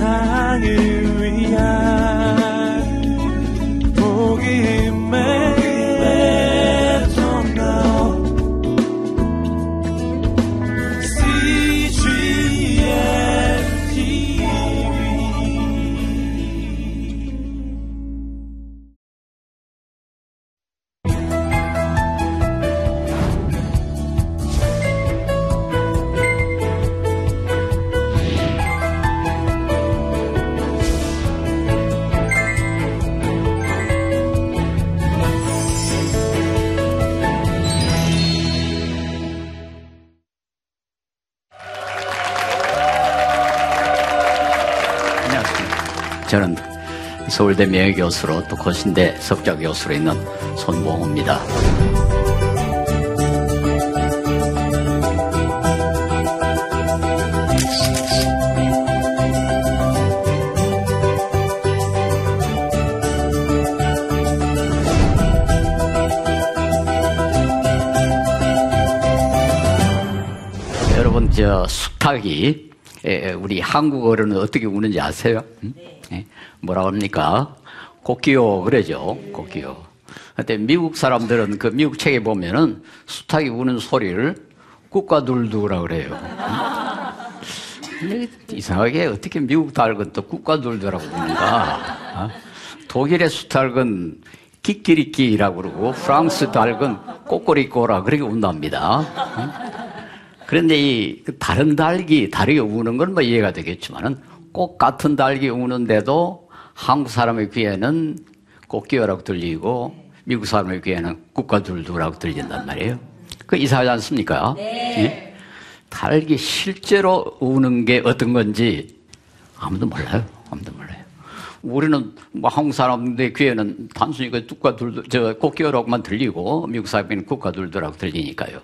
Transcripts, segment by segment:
세상을 서울대 명예교수로 또 고신대 석좌교수로 있는 손봉호입니다. 여러분 저 수탉이 우리 한국어로는 어떻게 우는지 아세요? 응? 네. 뭐라 합니까? 곡기요 그러죠. 곡기요. 근데 미국 사람들은 그 미국 책에 보면은 수탉이 우는 소리를 국가둘두라 그래요. 근데 이상하게 어떻게 미국 닭은 또 국가둘두라고 부르는가? 어? 독일의 수탉은 키키리키라고 그러고 프랑스 닭은 꼬꼬리꼬라 그렇게 운답니다. 그런데 이 다른 닭이 다르게 우는 건 뭐 이해가 되겠지만은 꼭 같은 닭이 우는데도 한국 사람의 귀에는 꽃기어라고 들리고 미국 사람의 귀에는 국가둘두라고 들린단 말이에요. 그 이상하지 않습니까? 네. 예? 닭이 실제로 우는 게 어떤 건지 아무도 몰라요. 아무도 몰라요. 우리는 뭐 한국 사람들 귀에는 단순히 그 국가둘두, 저 꽃기어라고만 들리고 미국 사람에는 국가둘두라고 들리니까요.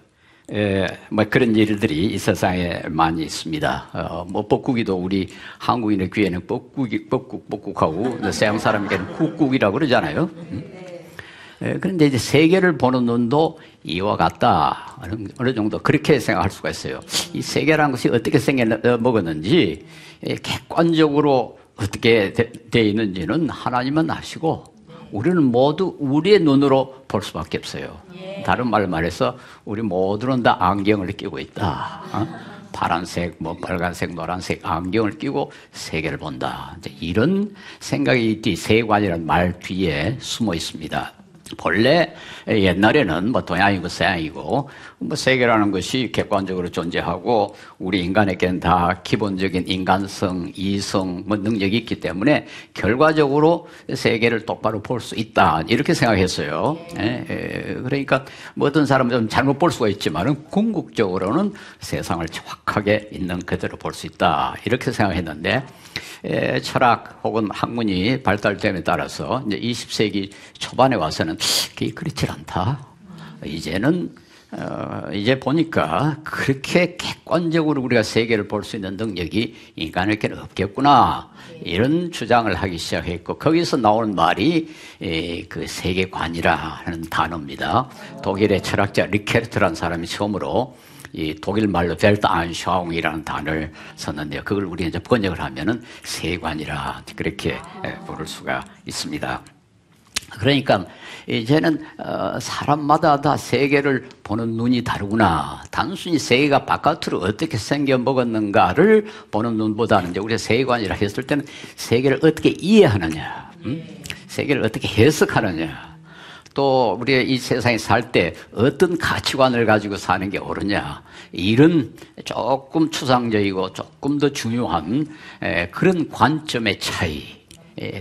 예, 뭐 그런 일들이 이 세상에 많이 있습니다. 어, 뭐 뻐꾸기도 우리 한국인의 귀에는 뻐꾸기, 뻐꾹, 뻐꾹하고 서양 사람에게는 꾹꾹이라고 그러잖아요. 음? 예, 그런데 이제 세계를 보는 눈도 이와 같다. 어느, 어느 정도 그렇게 생각할 수가 있어요. 이 세계라는 것이 어떻게 생겨 먹었는지 예, 객관적으로 어떻게 되, 되 있는지는 하나님은 아시고 우리는 모두 우리의 눈으로 볼 수밖에 없어요. 예. 다른 말로 말해서 우리 모두는 다 안경을 끼고 있다. 어? 파란색, 뭐 빨간색, 노란색 안경을 끼고 세계를 본다. 이런 생각이 이 세 관이라는 말 뒤에 숨어 있습니다. 본래 옛날에는 뭐 동양이고 서양이고 뭐 세계라는 것이 객관적으로 존재하고 우리 인간에게는 다 기본적인 인간성, 이성, 뭐 능력이 있기 때문에 결과적으로 세계를 똑바로 볼 수 있다. 이렇게 생각했어요. 예, 예, 그러니까 뭐 어떤 사람은 좀 잘못 볼 수가 있지만은 궁극적으로는 세상을 정확하게 있는 그대로 볼 수 있다. 이렇게 생각했는데 에, 철학 혹은 학문이 발달됨에 따라서 이제 20세기 초반에 와서는 그게 그렇지 않다. 이제는 어, 이제 보니까 그렇게 객관적으로 우리가 세계를 볼 수 있는 능력이 인간에게는 없겠구나 이런 주장을 하기 시작했고 거기서 나오는 말이 에, 그 세계관이라는 단어입니다. 독일의 철학자 리케르트라는 사람이 처음으로 이 독일 말로 Weltanschauung이라는 단어를 썼는데요. 그걸 우리 이제 번역을 하면은 세계관이라 그렇게 부를 수가 있습니다. 그러니까 이제는 어, 사람마다 다 세계를 보는 눈이 다르구나. 단순히 세계가 바깥으로 어떻게 생겨 먹었는가를 보는 눈보다는 이제 우리가 세계관이라 했을 때는 세계를 어떻게 이해하느냐, 음? 세계를 어떻게 해석하느냐, 또 우리가 이 세상에 살 때 어떤 가치관을 가지고 사는 게 옳으냐. 이런 조금 추상적이고 조금 더 중요한 그런 관점의 차이.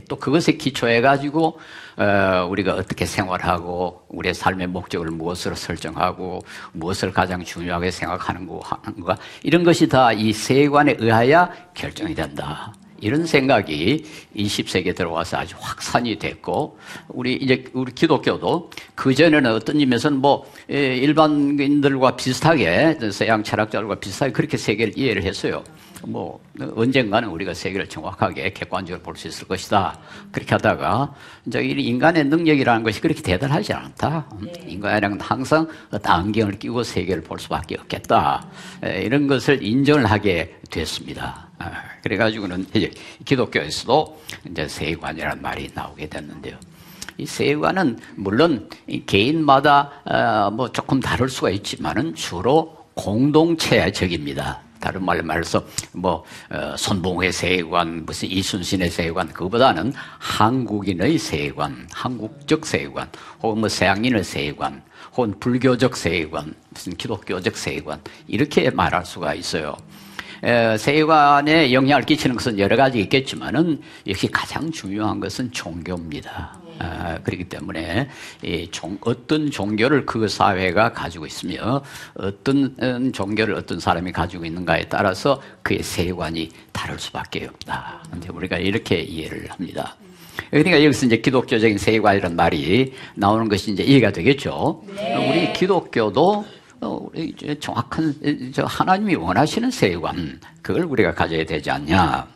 또 그것에 기초해 가지고 어, 우리가 어떻게 생활하고 우리의 삶의 목적을 무엇으로 설정하고 무엇을 가장 중요하게 생각하는가 이런 것이 다 이 세관에 의하여 결정이 된다. 이런 생각이 20세기에 들어와서 아주 확산이 됐고, 우리 이제 우리 기독교도 그 전에는 어떤 의미에서는 뭐, 예, 일반인들과 비슷하게, 서양 철학자들과 비슷하게 그렇게 세계를 이해를 했어요. 뭐, 언젠가는 우리가 세계를 정확하게 객관적으로 볼 수 있을 것이다. 그렇게 하다가, 이제 인간의 능력이라는 것이 그렇게 대단하지 않다. 네. 인간은 항상 안경을 끼고 세계를 볼 수밖에 없겠다. 예, 이런 것을 인정을 하게 됐습니다. 아, 그래가지고는 이제 기독교에서도 이제 세관이라는 말이 나오게 됐는데요. 이 세관은 물론 개인마다 어, 뭐 조금 다를 수가 있지만은 주로 공동체적입니다. 다른 말로 말해서 뭐 어, 손봉회 세관, 무슨 이순신의 세관 그보다는 한국인의 세관, 한국적 세관, 혹은 뭐 서양인의 세관, 혹은 불교적 세관, 무슨 기독교적 세관 이렇게 말할 수가 있어요. 세관에 영향을 끼치는 것은 여러 가지 있겠지만은 역시 가장 중요한 것은 종교입니다. 아, 그렇기 때문에 이 종, 어떤 종교를 그 사회가 가지고 있으며 어떤 음, 종교를 어떤 사람이 가지고 있는가에 따라서 그의 세관이 다를 수밖에 없다. 근데 우리가 이렇게 이해를 합니다. 그러니까 여기서 이제 기독교적인 세관이라는 말이 나오는 것이 이제 이해가 되겠죠. 네. 우리 기독교도 정확한 하나님이 원하시는 세관 그걸 우리가 가져야 되지 않냐.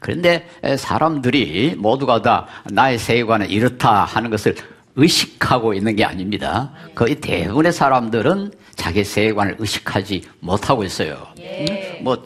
그런데 사람들이 모두가 다 나의 세계관은 이렇다 하는 것을 의식하고 있는 게 아닙니다. 거의 대부분의 사람들은 자기 세계관을 의식하지 못하고 있어요. 예. 뭐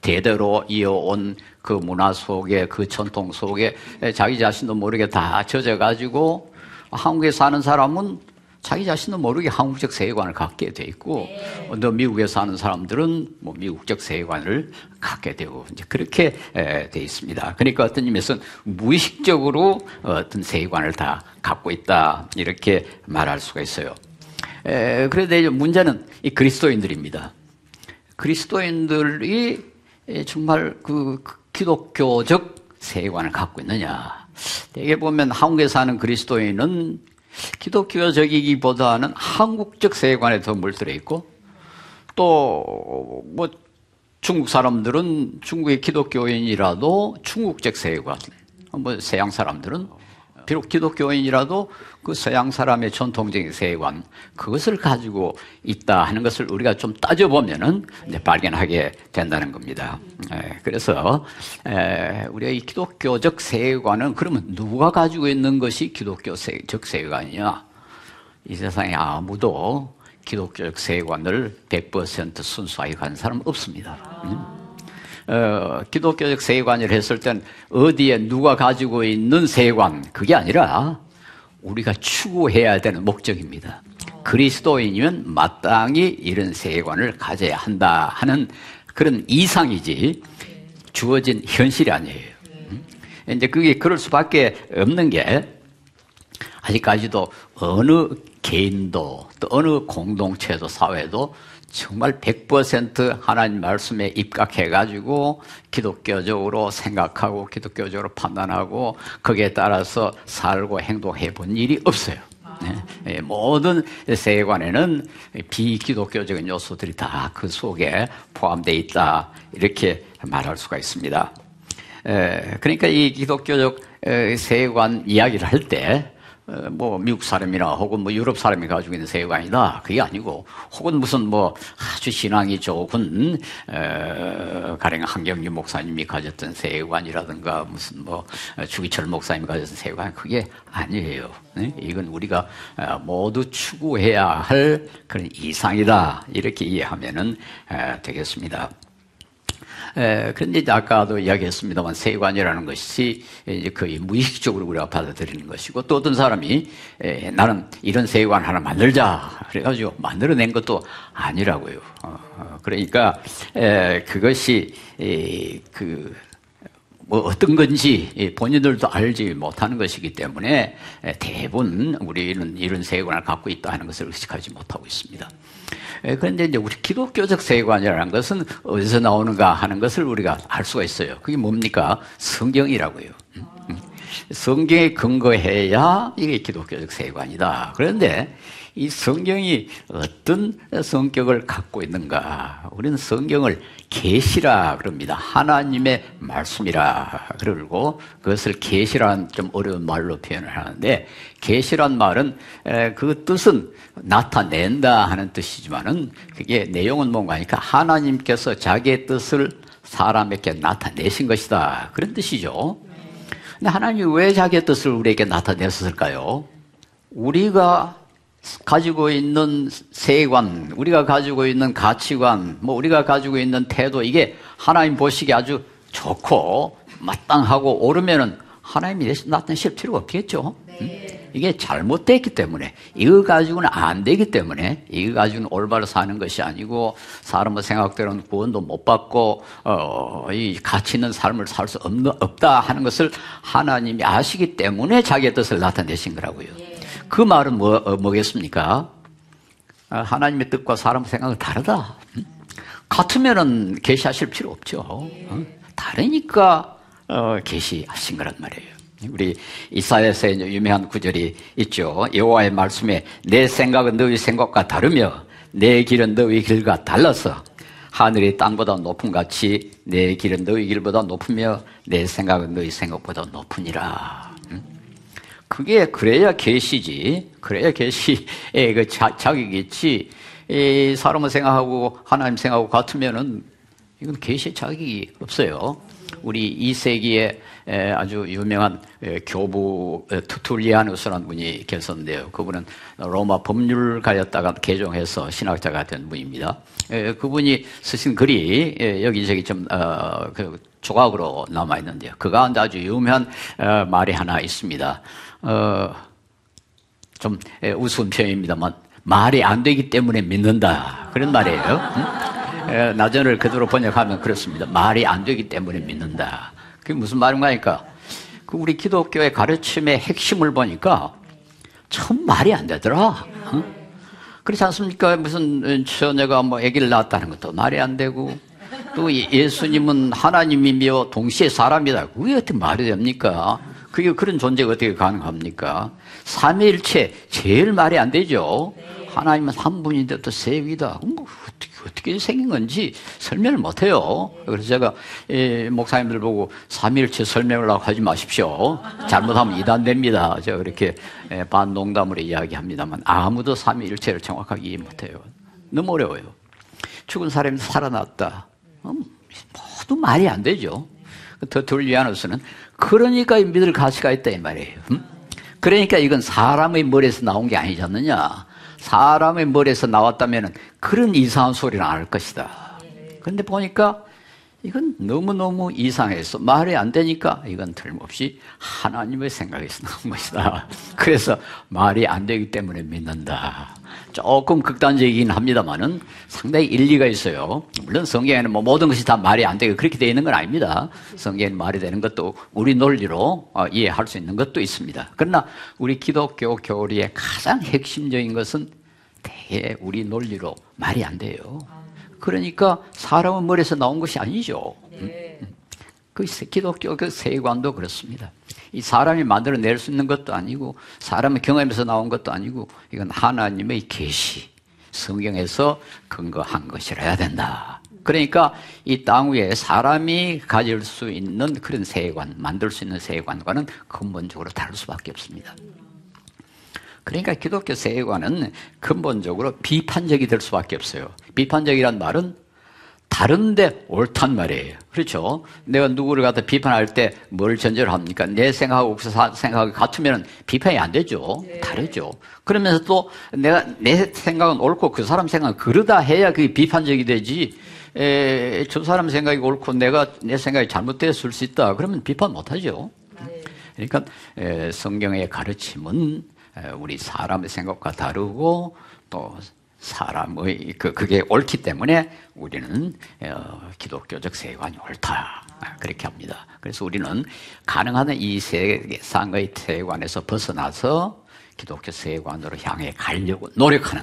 대대로 이어온 그 문화 속에 그 전통 속에 자기 자신도 모르게 다 젖어가지고 한국에 사는 사람은 자기 자신도 모르게 한국적 세계관을 갖게 돼 있고 네. 또 미국에 사는 사람들은 뭐 미국적 세계관을 갖게 되고 이제 그렇게 돼 있습니다. 그러니까 어떤 의미에서는 무의식적으로 어떤 세계관을 다 갖고 있다 이렇게 말할 수가 있어요. 그런데 문제는 이 그리스도인들입니다. 그리스도인들이 정말 그 기독교적 세계관을 갖고 있느냐? 대개 보면 한국에 사는 그리스도인은 기독교적이기보다는 한국적 세계관에 더 물들어 있고 또 뭐 중국 사람들은 중국의 기독교인이라도 중국적 세계관, 뭐 서양 사람들은 비록 기독교인이라도 그 서양 사람의 전통적인 세관 그것을 가지고 있다 하는 것을 우리가 좀 따져보면은 이제 발견하게 된다는 겁니다. 에, 그래서 에, 우리가 이 기독교적 세관은 그러면 누가 가지고 있는 것이 기독교적 세관이냐? 이 세상에 아무도 기독교적 세관을 100% 순수하게 간 사람 없습니다. 음? 어, 기독교적 세관을 했을 땐 어디에 누가 가지고 있는 세관 그게 아니라 우리가 추구해야 되는 목적입니다. 그리스도인이면 마땅히 이런 세관을 가져야 한다 하는 그런 이상이지 주어진 현실이 아니에요. 음? 이제 그게 그럴 수밖에 없는 게 아직까지도 어느 개인도 또 어느 공동체도 사회도 정말 100% 하나님 말씀에 입각해가지고 기독교적으로 생각하고 기독교적으로 판단하고 거기에 따라서 살고 행동해 본 일이 없어요. 네. 예, 모든 세계관에는 비기독교적인 요소들이 다 그 속에 포함되어 있다. 이렇게 말할 수가 있습니다. 그러니까 이 기독교적 세계관 이야기를 할때 어, 뭐 미국 사람이나 혹은 뭐 유럽 사람이 가지고 있는 세계관이다 그게 아니고 혹은 무슨 뭐 아주 신앙이 좋은 어, 가령 한경규 목사님이 가졌던 세계관이라든가 무슨 뭐 주기철 목사님이 가졌던 세계관 그게 아니에요. 네? 이건 우리가 어, 모두 추구해야 할 그런 이상이다 이렇게 이해하면은 되겠습니다. 에, 그런데 이제 아까도 이야기했습니다만 세관이라는 것이 이제 거의 무의식적으로 우리가 받아들이는 것이고 또 어떤 사람이 에, 나는 이런 세관 하나 만들자 그래가지고 만들어낸 것도 아니라고요. 어, 어, 그러니까 에, 그것이 에, 그. 뭐 어떤 건지 본인들도 알지 못하는 것이기 때문에 대부분 우리는 이런 세관을 갖고 있다 하는 것을 의식하지 못하고 있습니다. 예, 그런데 이제 우리 기독교적 세관이라는 것은 어디서 나오는가 하는 것을 우리가 알 수가 있어요. 그게 뭡니까? 성경이라고요. 음, 음. 성경에 근거해야 이게 기독교적 세관이다. 그런데 이 성경이 어떤 성격을 갖고 있는가? 우리는 성경을 계시라 그럽니다. 하나님의 말씀이라 그러고 그것을 계시란 좀 어려운 말로 표현을 하는데 계시란 말은 그 뜻은 나타낸다 하는 뜻이지만은 그게 내용은 뭔가 하니까 하나님께서 자기의 뜻을 사람에게 나타내신 것이다 그런 뜻이죠. 근데 하나님이 왜 자기의 뜻을 우리에게 나타냈을까요? 우리가 가지고 있는 세관, 우리가 가지고 있는 가치관, 뭐 우리가 가지고 있는 태도 이게 하나님 보시기에 아주 좋고 마땅하고 옳으면은 하나님이 나타내실 필요가 없겠죠. 음? 이게 잘못됐기 때문에 이거 가지고는 안 되기 때문에 이거 가지고는 올바로 사는 것이 아니고 사람의 생각대로는 구원도 못 받고 어, 이 가치 있는 삶을 살 수 없다 하는 것을 하나님이 아시기 때문에 자기의 뜻을 나타내신 거라고요. 그 말은 뭐, 어, 뭐겠습니까? 아, 하나님의 뜻과 사람의 생각은 다르다. 음? 같으면은 계시하실 필요 없죠. 어? 다르니까 어, 계시하신 거란 말이에요. 우리 이사야서 유명한 구절이 있죠. 여호와의 말씀에 내 생각은 너희 생각과 다르며 내 길은 너희 길과 달라서 하늘이 땅보다 높은 같이 내 길은 너희 길보다 높으며 내 생각은 너희 생각보다 높으니라. 그게 그래야 계시지. 그래야 계시의 그 자격이겠지. 이 사람을 생각하고 하나님 생각하고 같으면은 이건 계시 자격이 없어요. 우리 2세기에 아주 유명한 교부 투툴리아누스라는 분이 계셨는데요. 그분은 로마 법률가였다가 개종해서 신학자가 된 분입니다. 그분이 쓰신 글이 여기저기 좀 어, 그 조각으로 남아 있는데요. 그 가운데 아주 유명한 어, 말이 하나 있습니다. 어, 좀 우스운 표현입니다만 말이 안 되기 때문에 믿는다 그런 말이에요. 음? 나전을 그대로 번역하면 그렇습니다. 말이 안 되기 때문에 믿는다. 그게 무슨 말인가 하니까 그 우리 기독교의 가르침의 핵심을 보니까 참 말이 안 되더라. 어? 그렇지 않습니까? 무슨 처녀가 뭐 아기를 낳았다는 것도 말이 안 되고 또 예, 예수님은 하나님이며 동시에 사람이다. 그게 어떻게 말이 됩니까? 그게 그런 존재가 어떻게 가능합니까? 삼위일체 제일 말이 안 되죠. 하나님은 한 분인데 또 세 위다. 뭐 어떻게, 어떻게 생긴 건지 설명을 못 해요. 그래서 제가 이 목사님들 보고 삼일체 설명을 하지 마십시오. 잘못하면 이단됩니다. 제가 그렇게 반농담으로 이야기합니다만 아무도 삼일체를 정확하게 이해 못 해요. 너무 어려워요. 죽은 사람이 살아났다. 음, 모두 말이 안 되죠. 더 돌리아노스는 그러니까 믿을 가치가 있다 이 말이에요. 음? 그러니까 이건 사람의 머리에서 나온 게 아니지 않느냐. 사람의 머리에서 나왔다면 그런 이상한 소리는 안 할 것이다. 그런데 보니까 이건 너무너무 이상해서 말이 안 되니까 이건 틀림없이 하나님의 생각에서 나온 것이다. 그래서 말이 안 되기 때문에 믿는다. 조금 극단적이긴 합니다만은 상당히 일리가 있어요. 물론 성경에는 뭐 모든 것이 다 말이 안 되고 그렇게 되어 있는 건 아닙니다. 성경에는 말이 되는 것도 우리 논리로 어, 이해할 수 있는 것도 있습니다. 그러나 우리 기독교 교리의 가장 핵심적인 것은 대개 우리 논리로 말이 안 돼요. 그러니까 사람의 머리에서 나온 것이 아니죠. 그 기독교 그 세관도 그렇습니다. 이 사람이 만들어낼 수 있는 것도 아니고 사람의 경험에서 나온 것도 아니고 이건 하나님의 계시 성경에서 근거한 것이라 해야 된다. 그러니까 이 땅 위에 사람이 가질 수 있는 그런 세관, 만들 수 있는 세관과는 근본적으로 다를 수밖에 없습니다. 그러니까 기독교 세계관은 근본적으로 비판적이 될 수밖에 없어요. 비판적이란 말은 다른데 옳단 말이에요. 그렇죠? 내가 누구를 갖다 비판할 때 뭘 전제로 합니까? 내 생각하고 그 생각이 같으면 비판이 안 되죠. 네. 다르죠. 그러면서 또 내가 내 생각은 옳고 그 사람 생각은 그러다 해야 그게 비판적이 되지. 에, 저 사람 생각이 옳고 내가 내 생각이 잘못됐을 수 있다. 그러면 비판 못 하죠. 네. 그러니까 에, 성경의 가르침은 우리 사람의 생각과 다르고 또 사람의 그 그게 옳기 때문에 우리는 어, 기독교적 세관이 옳다 그렇게 합니다. 그래서 우리는 가능한 이 세상의 세관에서 벗어나서 기독교 세관으로 향해 가려고 노력하는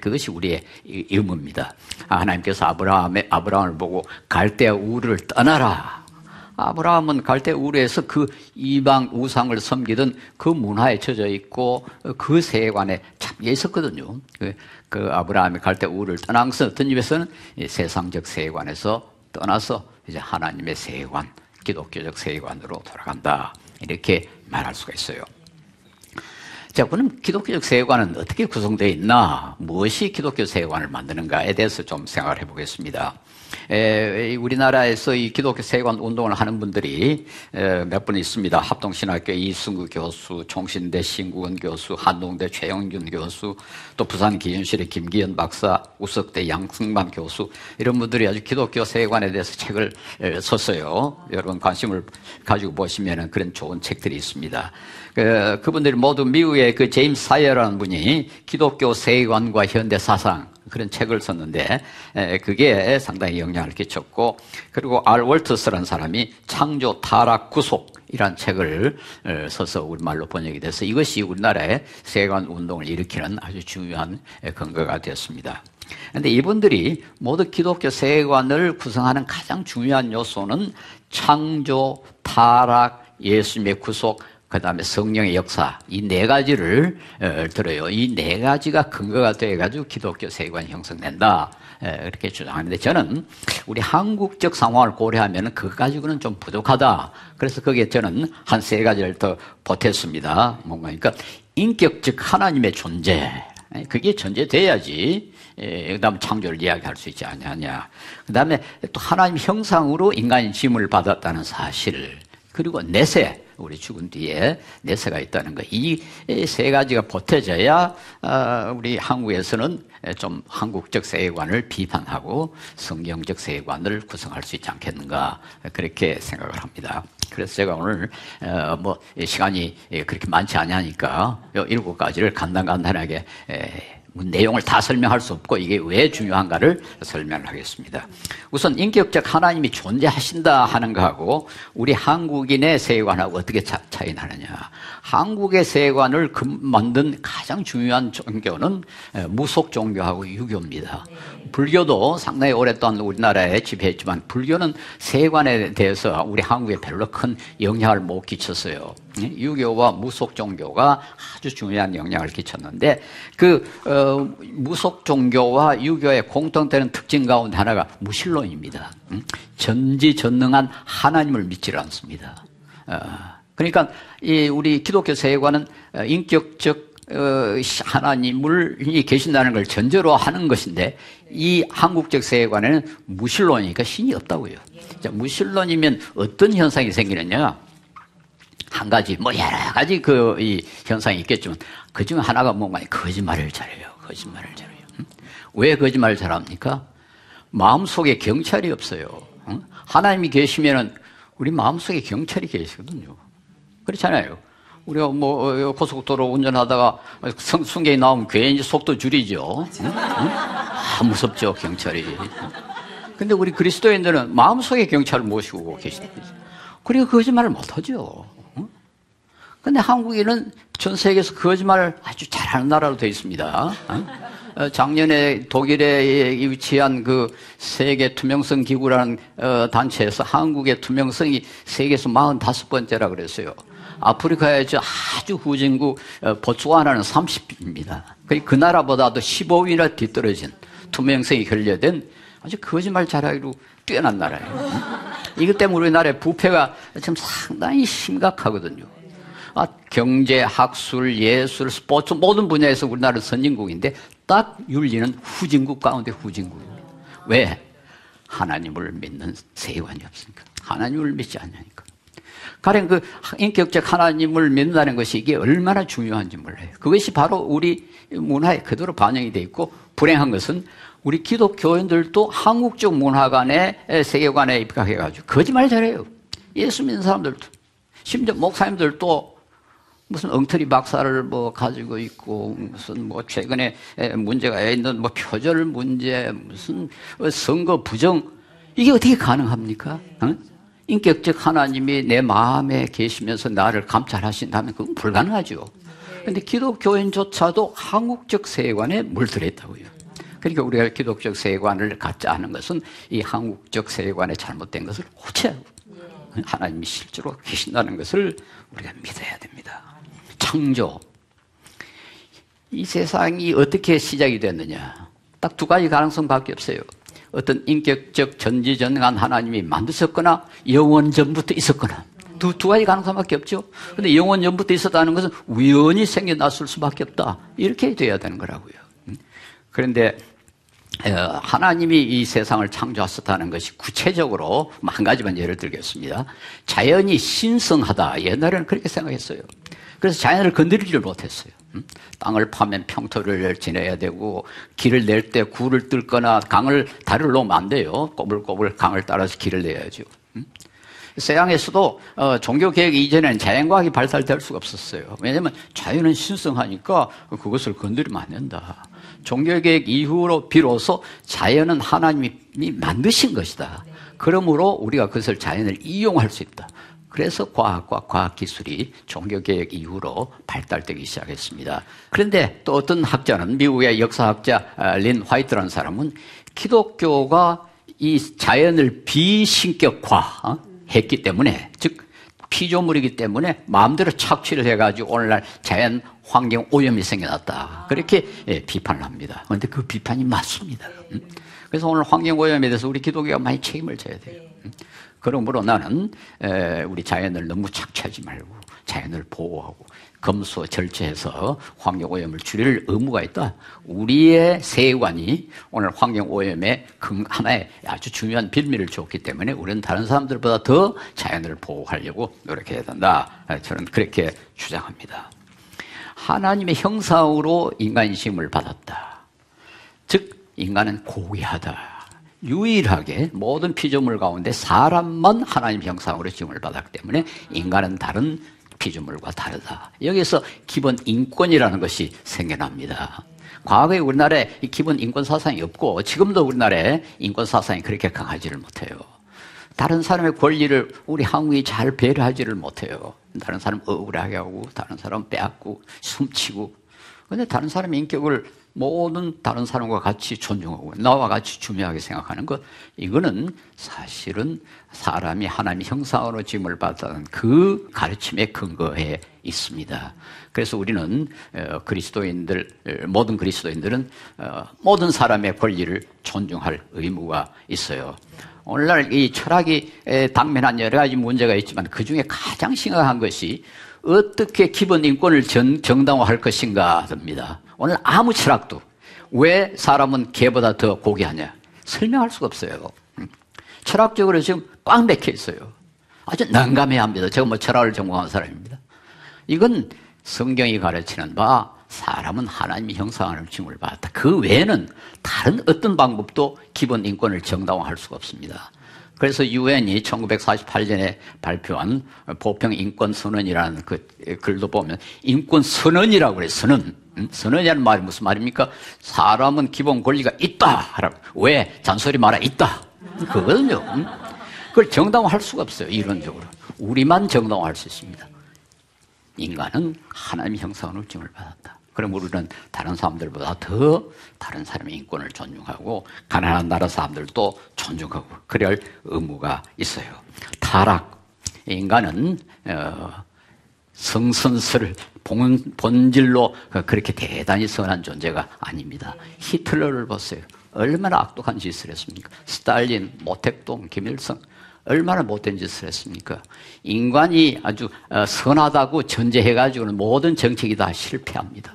그것이 우리의 의무입니다. 하나님께서 아브라함의 아브라함을 보고 갈대아 우를 떠나라 아브라함은 갈대 우르에서 그 이방 우상을 섬기던 그 문화에 젖어 있고 그 세관에 참여 있었거든요. 그, 그 아브라함이 갈대 우르를 떠나서 어떤 입에서는 세상적 세관에서 떠나서 이제 하나님의 세관, 기독교적 세관으로 돌아간다. 이렇게 말할 수가 있어요. 자, 그럼 기독교적 세계관은 어떻게 구성되어 있나? 무엇이 기독교 세계관을 만드는가에 대해서 좀 생각을 해보겠습니다. 에, 우리나라에서 이 기독교 세관 운동을 하는 분들이 몇 분 있습니다. 합동신학교 이승구 교수, 총신대 신구원 교수, 한동대 최영균 교수, 또 부산 기윤실의 김기현 박사, 우석대 양승만 교수 이런 분들이 아주 기독교 세관에 대해서 책을 썼어요. 여러분 관심을 가지고 보시면 그런 좋은 책들이 있습니다. 그, 그분들이 모두 미국의 그 제임스 사이어라는 분이 기독교 세관과 현대 사상 그런 책을 썼는데 그게 상당히 영향을 끼쳤고 그리고 알 월터스라는 사람이 창조 타락 구속 이란 책을 써서 우리말로 번역이 돼서 이것이 우리나라의 세관 운동을 일으키는 아주 중요한 근거가 되었습니다. 그런데 이분들이 모두 기독교 세관을 구성하는 가장 중요한 요소는 창조, 타락, 예수님의 구속, 그 다음에 성령의 역사, 이 네 가지를 어, 들어요. 이 네 가지가 근거가 돼가지고 기독교 세관이 형성된다. 이렇게 주장하는데 저는 우리 한국적 상황을 고려하면 그거 가지고는 좀 부족하다. 그래서 거기에 저는 한 세 가지를 더 보탰습니다. 뭔가, 그러니까 인격적 하나님의 존재. 그게 존재돼야지. 그 다음 창조를 이야기할 수 있지 않느냐. 그 다음에 또 하나님 형상으로 인간이 짐을 받았다는 사실. 그리고 내세. 우리 죽은 뒤에 내세가 있다는 거. 이 세 가지가 보태져야 어, 우리 한국에서는 좀 한국적 세계관을 비판하고 성경적 세계관을 구성할 수 있지 않겠는가 그렇게 생각을 합니다. 그래서 제가 오늘 어, 뭐 시간이 그렇게 많지 않으니까 일곱 가지를 간단간단하게 뭐 내용을 다 설명할 수 없고 이게 왜 중요한가를 설명을 하겠습니다. 우선 인격적 하나님이 존재하신다 하는 거하고 우리 한국인의 세계관하고 어떻게 차, 이 나느냐. 한국의 세계관을 만든 가장 중요한 종교는 무속 종교하고 유교입니다. 불교도 상당히 오랫동안 우리나라에 지배했지만 불교는 세관에 대해서 우리 한국에 별로 큰 영향을 못 끼쳤어요. 유교와 무속 종교가 아주 중요한 영향을 끼쳤는데 그 어, 무속 종교와 유교의 공통되는 특징 가운데 하나가 무신론입니다. 전지전능한 하나님을 믿지 않습니다. 어, 그러니까 이 우리 기독교 세계관은 인격적 어, 하나님을 계신다는 걸 전제로 하는 것인데 이 한국적 세계관에는 무신론이니까 신이 없다고요. 자, 무신론이면 어떤 현상이 생기느냐? 한 가지, 뭐 여러 가지 그 이 현상이 있겠지만 그중 하나가 뭔가 거짓말을 잘해요. 거짓말을 잘해요. 응? 왜 거짓말을 잘합니까? 마음속에 경찰이 없어요. 응? 하나님이 계시면은 우리 마음속에 경찰이 계시거든요. 그렇잖아요. 우리가 뭐 어, 고속도로 운전하다가 승객이 나오면 괜히 속도 줄이죠. 응? 응? 아, 무섭죠 경찰이. 근데 우리 그리스도인들은 마음속에 경찰을 모시고 계시다. 그리고 거짓말을 못하죠. 응? 근데 한국인은 전 세계에서 거짓말을 아주 잘하는 나라로 되어 있습니다. 어, 작년에 독일에 위치한 그 세계 투명성 기구라는 어, 단체에서 한국의 투명성이 세계에서 45번째라 그랬어요. 아프리카의 아주 후진국 어, 보츠와나는 30입니다. 그 나라보다도 15위나 뒤떨어진 투명성이 결여된 아주 거짓말 잘하기로 뛰어난 나라예요. 이것 때문에 우리나라의 부패가 지금 상당히 심각하거든요. 아, 경제, 학술, 예술, 스포츠 모든 분야에서 우리나라는 선진국인데 딱 윤리는 후진국 가운데 후진국입니다. 왜? 하나님을 믿는 세관이 없으니까. 하나님을 믿지 않으니까. 가령 그 인격적 하나님을 믿는다는 것이 이게 얼마나 중요한지 몰라요. 그것이 바로 우리 문화에 그대로 반영이 되어 있고 불행한 것은 우리 기독교인들도 한국적 문화관에 세계관에 입각해가지고 거짓말 잘해요. 예수 믿는 사람들도 심지어 목사님들도 무슨 엉터리 박사를 뭐 가지고 있고 무슨 뭐 최근에 문제가 있는 뭐 표절 문제 무슨 선거 부정 이게 어떻게 가능합니까? 어? 인격적 하나님이 내 마음에 계시면서 나를 감찰하신다면 그건 불가능하죠. 근데 기독교인조차도 한국적 세관에 물들어 있다고요. 그러니까 우리가 기독적 세관을 갖자 하는 것은 이 한국적 세관에 잘못된 것을 고쳐야 하나님이 실제로 계신다는 것을 우리가 믿어야 됩니다. 창조. 이 세상이 어떻게 시작이 됐느냐. 딱 두 가지 가능성밖에 없어요. 어떤 인격적 전지전능한 하나님이 만드셨거나 영원 전부터 있었거나 두, 두 가지 가능성밖에 없죠. 근데 영원 전부터 있었다는 것은 우연히 생겨났을 수밖에 없다. 이렇게 돼야 되는 거라고요. 음. 그런데 어, 하나님이 이 세상을 창조하셨다는 것이 구체적으로 한 가지만 예를 들겠습니다. 자연이 신성하다. 옛날에는 그렇게 생각했어요. 그래서 자연을 건드리지를 못했어요. 음? 땅을 파면 평토를 지내야 되고 길을 낼때 굴을 뚫거나 강을 다리를 놓으면 안 돼요. 꼬불꼬불 강을 따라서 길을 내야죠. 음? 서양에서도 어, 종교 개혁 이전에는 자연과학이 발달될 수가 없었어요. 왜냐하면 자연은 신성하니까 그것을 건드리면 안 된다. 종교 개혁 이후로 비로소 자연은 하나님이 만드신 것이다. 그러므로 우리가 그것을 자연을 이용할 수 있다. 그래서 과학과 과학기술이 종교개혁 이후로 발달되기 시작했습니다. 그런데 또 어떤 학자는 미국의 역사학자 아, 린 화이트라는 사람은 기독교가 이 자연을 비신격화 했기 때문에 즉 피조물이기 때문에 마음대로 착취를 해가지고 오늘날 자연 환경 오염이 생겨났다. 그렇게 예, 비판을 합니다. 그런데 그 비판이 맞습니다. 음. 그래서 오늘 환경 오염에 대해서 우리 기독교가 많이 책임을 져야 돼요. 음. 그러므로 나는 우리 자연을 너무 착취하지 말고 자연을 보호하고 검수 절제해서 환경오염을 줄일 의무가 있다. 우리의 세관이 오늘 환경오염의 하나의 아주 중요한 빌미를 줬기 때문에 우리는 다른 사람들보다 더 자연을 보호하려고 노력해야 된다. 저는 그렇게 주장합니다. 하나님의 형상으로 인간심을 받았다. 즉, 인간은 고귀하다. 유일하게 모든 피조물 가운데 사람만 하나님 형상으로 지음을 받았기 때문에 인간은 다른 피조물과 다르다. 여기서 기본 인권이라는 것이 생겨납니다. 과거에 우리나라에 기본 인권 사상이 없고 지금도 우리나라에 인권 사상이 그렇게 강하지를 못해요. 다른 사람의 권리를 우리 한국이 잘 배려하지를 못해요. 다른 사람 억울하게 하고 다른 사람 빼앗고 숨치고 근데 다른 사람의 인격을 모든 다른 사람과 같이 존중하고 나와 같이 중요하게 생각하는 것 이거는 사실은 사람이 하나님의 형상으로 짐을 받았다는 그 가르침에 근거해 있습니다. 그래서 우리는 어, 그리스도인들 모든 그리스도인들은 어, 모든 사람의 권리를 존중할 의무가 있어요. 오늘날 이 철학이 당면한 여러 가지 문제가 있지만 그 중에 가장 심각한 것이 어떻게 기본 인권을 정, 정당화할 것인가입니다. 오늘 아무 철학도 왜 사람은 개보다 더 고귀하냐 설명할 수가 없어요. 음. 철학적으로 지금 꽉 맥혀 있어요. 아주 난감해야 합니다. 제가 뭐 철학을 전공한 사람입니다. 이건 성경이 가르치는 바 사람은 하나님의 형상을 짐을 받았다. 그 외에는 다른 어떤 방법도 기본 인권을 정당화할 수가 없습니다. 그래서 유엔이 1948년에 발표한 보평 인권 선언이라는 그 글도 보면 인권 선언이라고 그래요. 선언. 선언이라는 말이 무슨 말입니까? 사람은 기본 권리가 있다. 왜? 잔소리 말아 있다. 그거든요. 그걸 정당화할 수가 없어요. 이론적으로. 우리만 정당화할 수 있습니다. 인간은 하나님의 형상으로 증을 받았다. 그럼 우리는 다른 사람들보다 더 다른 사람의 인권을 존중하고 가난한 나라 사람들도 존중하고 그럴 의무가 있어요. 타락. 인간은 어, 성선설을 본, 본질로 그렇게 대단히 선한 존재가 아닙니다. 히틀러를 보세요. 얼마나 악독한 짓을 했습니까? 스탈린, 모택동, 김일성 얼마나 못된 짓을 했습니까? 인간이 아주 어, 선하다고 전제해가지고는 모든 정책이 다 실패합니다.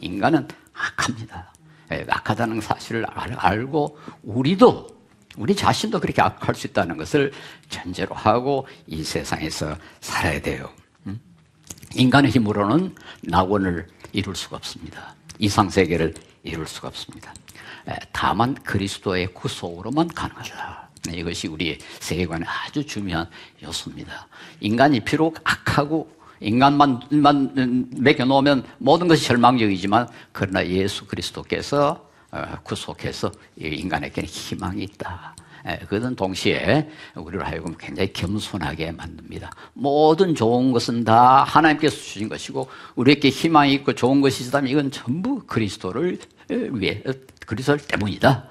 인간은 악합니다. 예, 악하다는 사실을 알고 우리도 우리 자신도 그렇게 악할 수 있다는 것을 전제로 하고 이 세상에서 살아야 돼요. 음? 인간의 힘으로는 낙원을 이룰 수가 없습니다. 이상 세계를 이룰 수가 없습니다. 예, 다만 그리스도의 구속으로만 가능하다. 이것이 우리의 세계관의 아주 중요한 요소입니다. 인간이 비록 악하고 인간만 매겨놓으면 모든 것이 절망적이지만 그러나 예수 그리스도께서 어, 구속해서 인간에게는 희망이 있다. 예, 그것은 동시에 우리를 하여금 굉장히 겸손하게 만듭니다. 모든 좋은 것은 다 하나님께서 주신 것이고 우리에게 희망이 있고 좋은 것이 있다면 이건 전부 그리스도를 위해 그리스도 때문이다.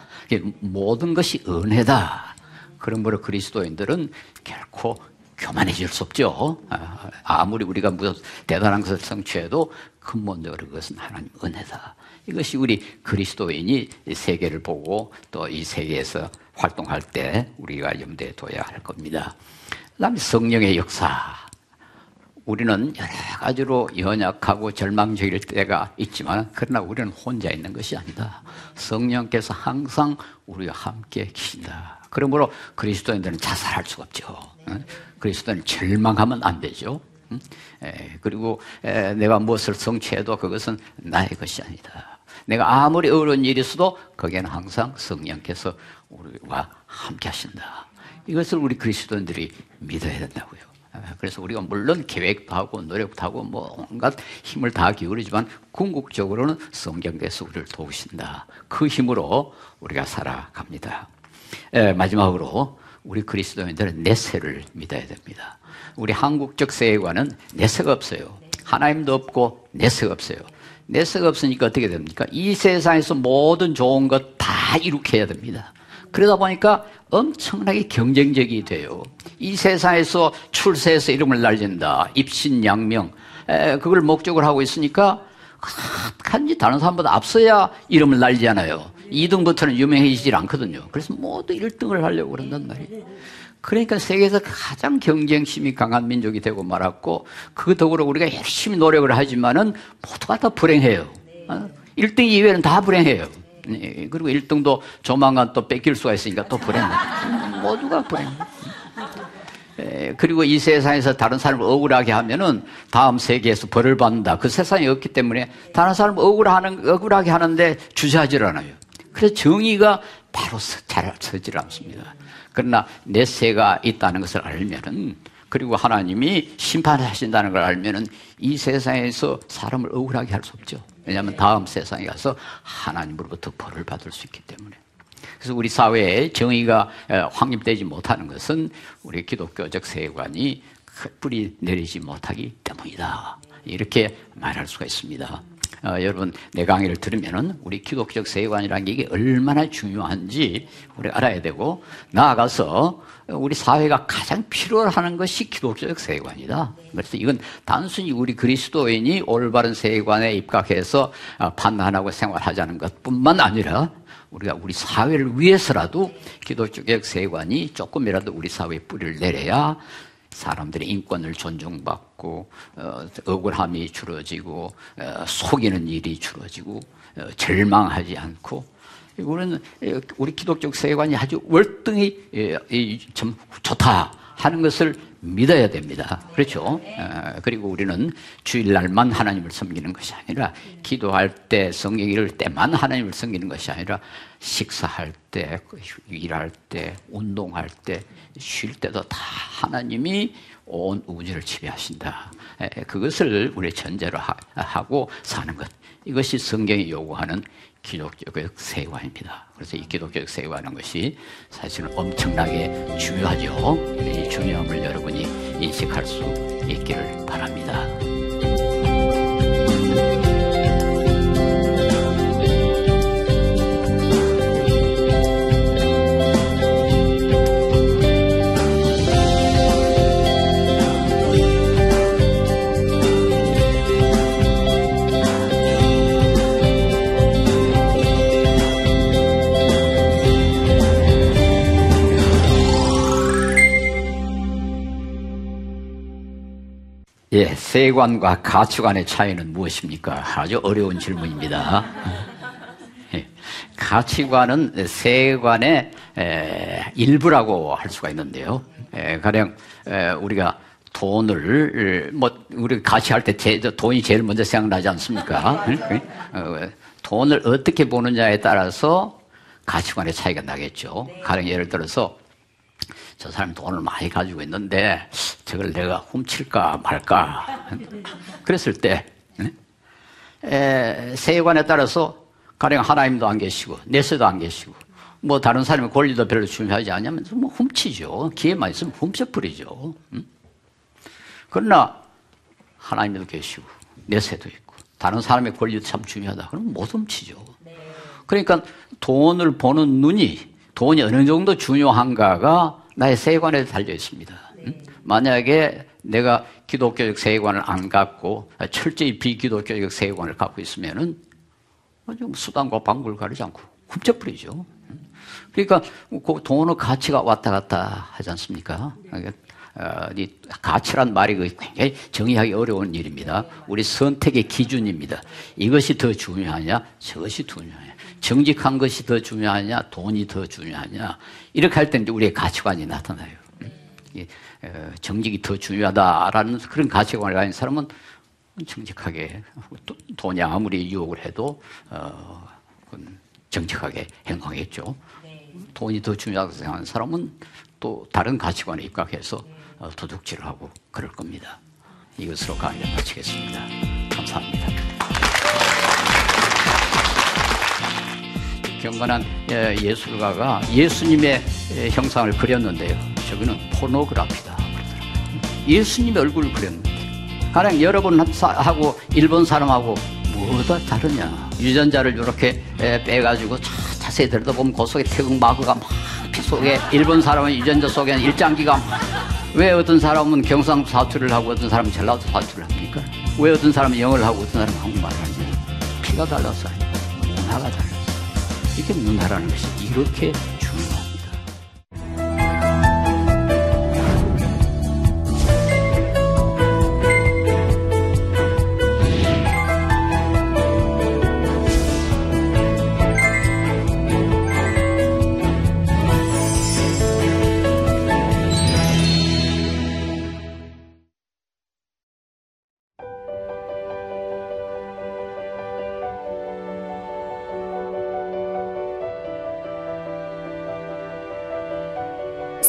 모든 것이 은혜다. 그러므로 그리스도인들은 결코 교만해질 수 없죠. 아, 아무리 우리가 무슨 대단한 것을 성취해도 근본적으로 그것은 하나님 은혜다. 이것이 우리 그리스도인이 세계를 보고 또 이 세계에서 활동할 때 우리가 염두에 둬야 할 겁니다. 그 다음에 성령의 역사. 우리는 여러 가지로 연약하고 절망적일 때가 있지만 그러나 우리는 혼자 있는 것이 아니다. 성령께서 항상 우리와 함께 계신다. 그러므로 그리스도인들은 자살할 수가 없죠. 그리스도인은 절망하면 안 되죠. 그리고 내가 무엇을 성취해도 그것은 나의 것이 아니다. 내가 아무리 어려운 일이 있어도 거기에는 항상 성령께서 우리와 함께 하신다. 이것을 우리 그리스도인들이 믿어야 된다고요. 그래서 우리가 물론 계획도 하고 노력도 하고 뭐 온갖 힘을 다 기울이지만 궁극적으로는 성경께서 우리를 도우신다. 그 힘으로 우리가 살아갑니다. 에, 마지막으로 우리 그리스도인들은 내세를 믿어야 됩니다. 우리 한국적 세계관은 내세가 없어요. 하나님도 없고 내세가 없어요. 내세가 없으니까 어떻게 됩니까? 이 세상에서 모든 좋은 것 다 이룩해야 됩니다. 그러다 보니까 엄청나게 경쟁적이 돼요. 이 세상에서 출세해서 이름을 날린다. 입신양명. 에, 그걸 목적으로 하고 있으니까 간지 다른 사람보다 앞서야 이름을 날리잖아요. 2등부터는 유명해지질 않거든요. 그래서 모두 1등을 하려고 그런단 말이에요. 그러니까 세계에서 가장 경쟁심이 강한 민족이 되고 말았고 그 덕으로 우리가 열심히 노력을 하지만은 모두가 다 불행해요. 1등 어? 이외에는 다 불행해요. 예, 그리고 1등도 조만간 또 뺏길 수가 있으니까 또 불행. 모두가 불행. 예, 그리고 이 세상에서 다른 사람을 억울하게 하면은 다음 세계에서 벌을 받는다. 그 세상이 없기 때문에 다른 사람을 억울하는, 억울하게 하는데 주저하지 않아요. 그래서 정의가 바로 잘 서질 않습니다. 그러나 내세가 있다는 것을 알면은 그리고 하나님이 심판하신다는 걸 알면은 이 세상에서 사람을 억울하게 할 수 없죠. 왜냐하면 다음 세상에 가서 하나님으로부터 벌을 받을 수 있기 때문에. 그래서 우리 사회에 정의가 확립되지 못하는 것은 우리 기독교적 세관이 뿌리 내리지 못하기 때문이다. 이렇게 말할 수가 있습니다. 어, 여러분 내 강의를 들으면은 우리 기독적 세관이라는 게 얼마나 중요한지 우리 알아야 되고 나아가서 우리 사회가 가장 필요하는 것이 기독교적 세관이다. 그래서 이건 단순히 우리 그리스도인이 올바른 세관에 입각해서 어, 판단하고 생활하자는 것뿐만 아니라 우리가 우리 사회를 위해서라도 기독교적 세관이 조금이라도 우리 사회에 뿌리를 내려야 사람들의 인권을 존중받고 어, 억울함이 줄어지고 어, 속이는 일이 줄어지고 어, 절망하지 않고 이거는 우리 기독적 세관이 아주 월등히 예, 참 좋다 하는 것을 믿어야 됩니다. 그렇죠? 그리고 우리는 주일날만 하나님을 섬기는 것이 아니라 기도할 때, 성경 읽을 때만 하나님을 섬기는 것이 아니라 식사할 때, 일할 때, 운동할 때, 쉴 때도 다 하나님이 온 우주를 지배하신다. 그것을 우리 전제로 하고 사는 것. 이것이 성경이 요구하는 기독교적 세관입니다. 그래서 이 기독교적 세관하는 것이 사실은 엄청나게 중요하죠. 이 중요함을 여러분이 인식할 수 있기를 바랍니다. 세관과 가치관의 차이는 무엇입니까? 아주 어려운 질문입니다. 예, 가치관은 세관의 에, 일부라고 할 수가 있는데요. 에, 가령 에, 우리가 돈을 뭐 우리 가치할 때 제, 돈이 제일 먼저 생각나지 않습니까? 어, 돈을 어떻게 보느냐에 따라서 가치관의 차이가 나겠죠. 가령 예를 들어서 저 사람이 돈을 많이 가지고 있는데 저걸 내가 훔칠까 말까 그랬을 때 에, 세관에 따라서 가령 하나님도 안 계시고 내세도 안 계시고 뭐 다른 사람의 권리도 별로 중요하지 않냐면 뭐 훔치죠. 기회만 있으면 훔쳐버리죠. 응? 그러나 하나님도 계시고 내세도 있고 다른 사람의 권리도 참 중요하다. 그러면 못 훔치죠. 그러니까 돈을 보는 눈이 돈이 어느 정도 중요한가가 나의 세관에 달려 있습니다. 네. 만약에 내가 기독교적 세관을 안 갖고 철저히 비기독교적 세관을 갖고 있으면은 수단과 방법을 가리지 않고 훔쳐버리죠. 그러니까 그 돈의 가치가 왔다 갔다 하지 않습니까? 어, 이 가치란 말이 그 굉장히 정의하기 어려운 일입니다. 우리 선택의 기준입니다. 이것이 더 중요하냐, 저것이 중요하냐. 정직한 것이 더 중요하냐, 돈이 더 중요하냐. 이렇게 할때 우리의 가치관이 나타나요. 어, 정직이 더 중요하다라는 그런 가치관을 가진 사람은 정직하게 돈이 아무리 유혹을 해도 어, 정직하게 행동했죠. 돈이 더 중요하다고 생각하는 사람은 또 다른 가치관에 입각해서 어, 도둑질을 하고 그럴 겁니다. 이것으로 강의를 마치겠습니다. 감사합니다. 경건한 예, 예술가가 예수님의 형상을 그렸는데요. 저기는 포노그라피다. 예수님의 얼굴을 그렸는데. 가령 여러 번 하고 일본 사람하고 뭐가 다르냐. 유전자를 이렇게 빼가지고 자세히 들여다보면 그 속에 태극 마크가 막 피 속에 일본 사람은 유전자 속에는 일장기가 왜 어떤 사람은 경상도 사투리를 하고 어떤 사람은 전라도 사투리를 합니까? 왜 어떤 사람은 영어를 하고 어떤 사람은 한국말을 하냐? 피가 달라서 문화가 달라서 이게 문화라는 것이 이렇게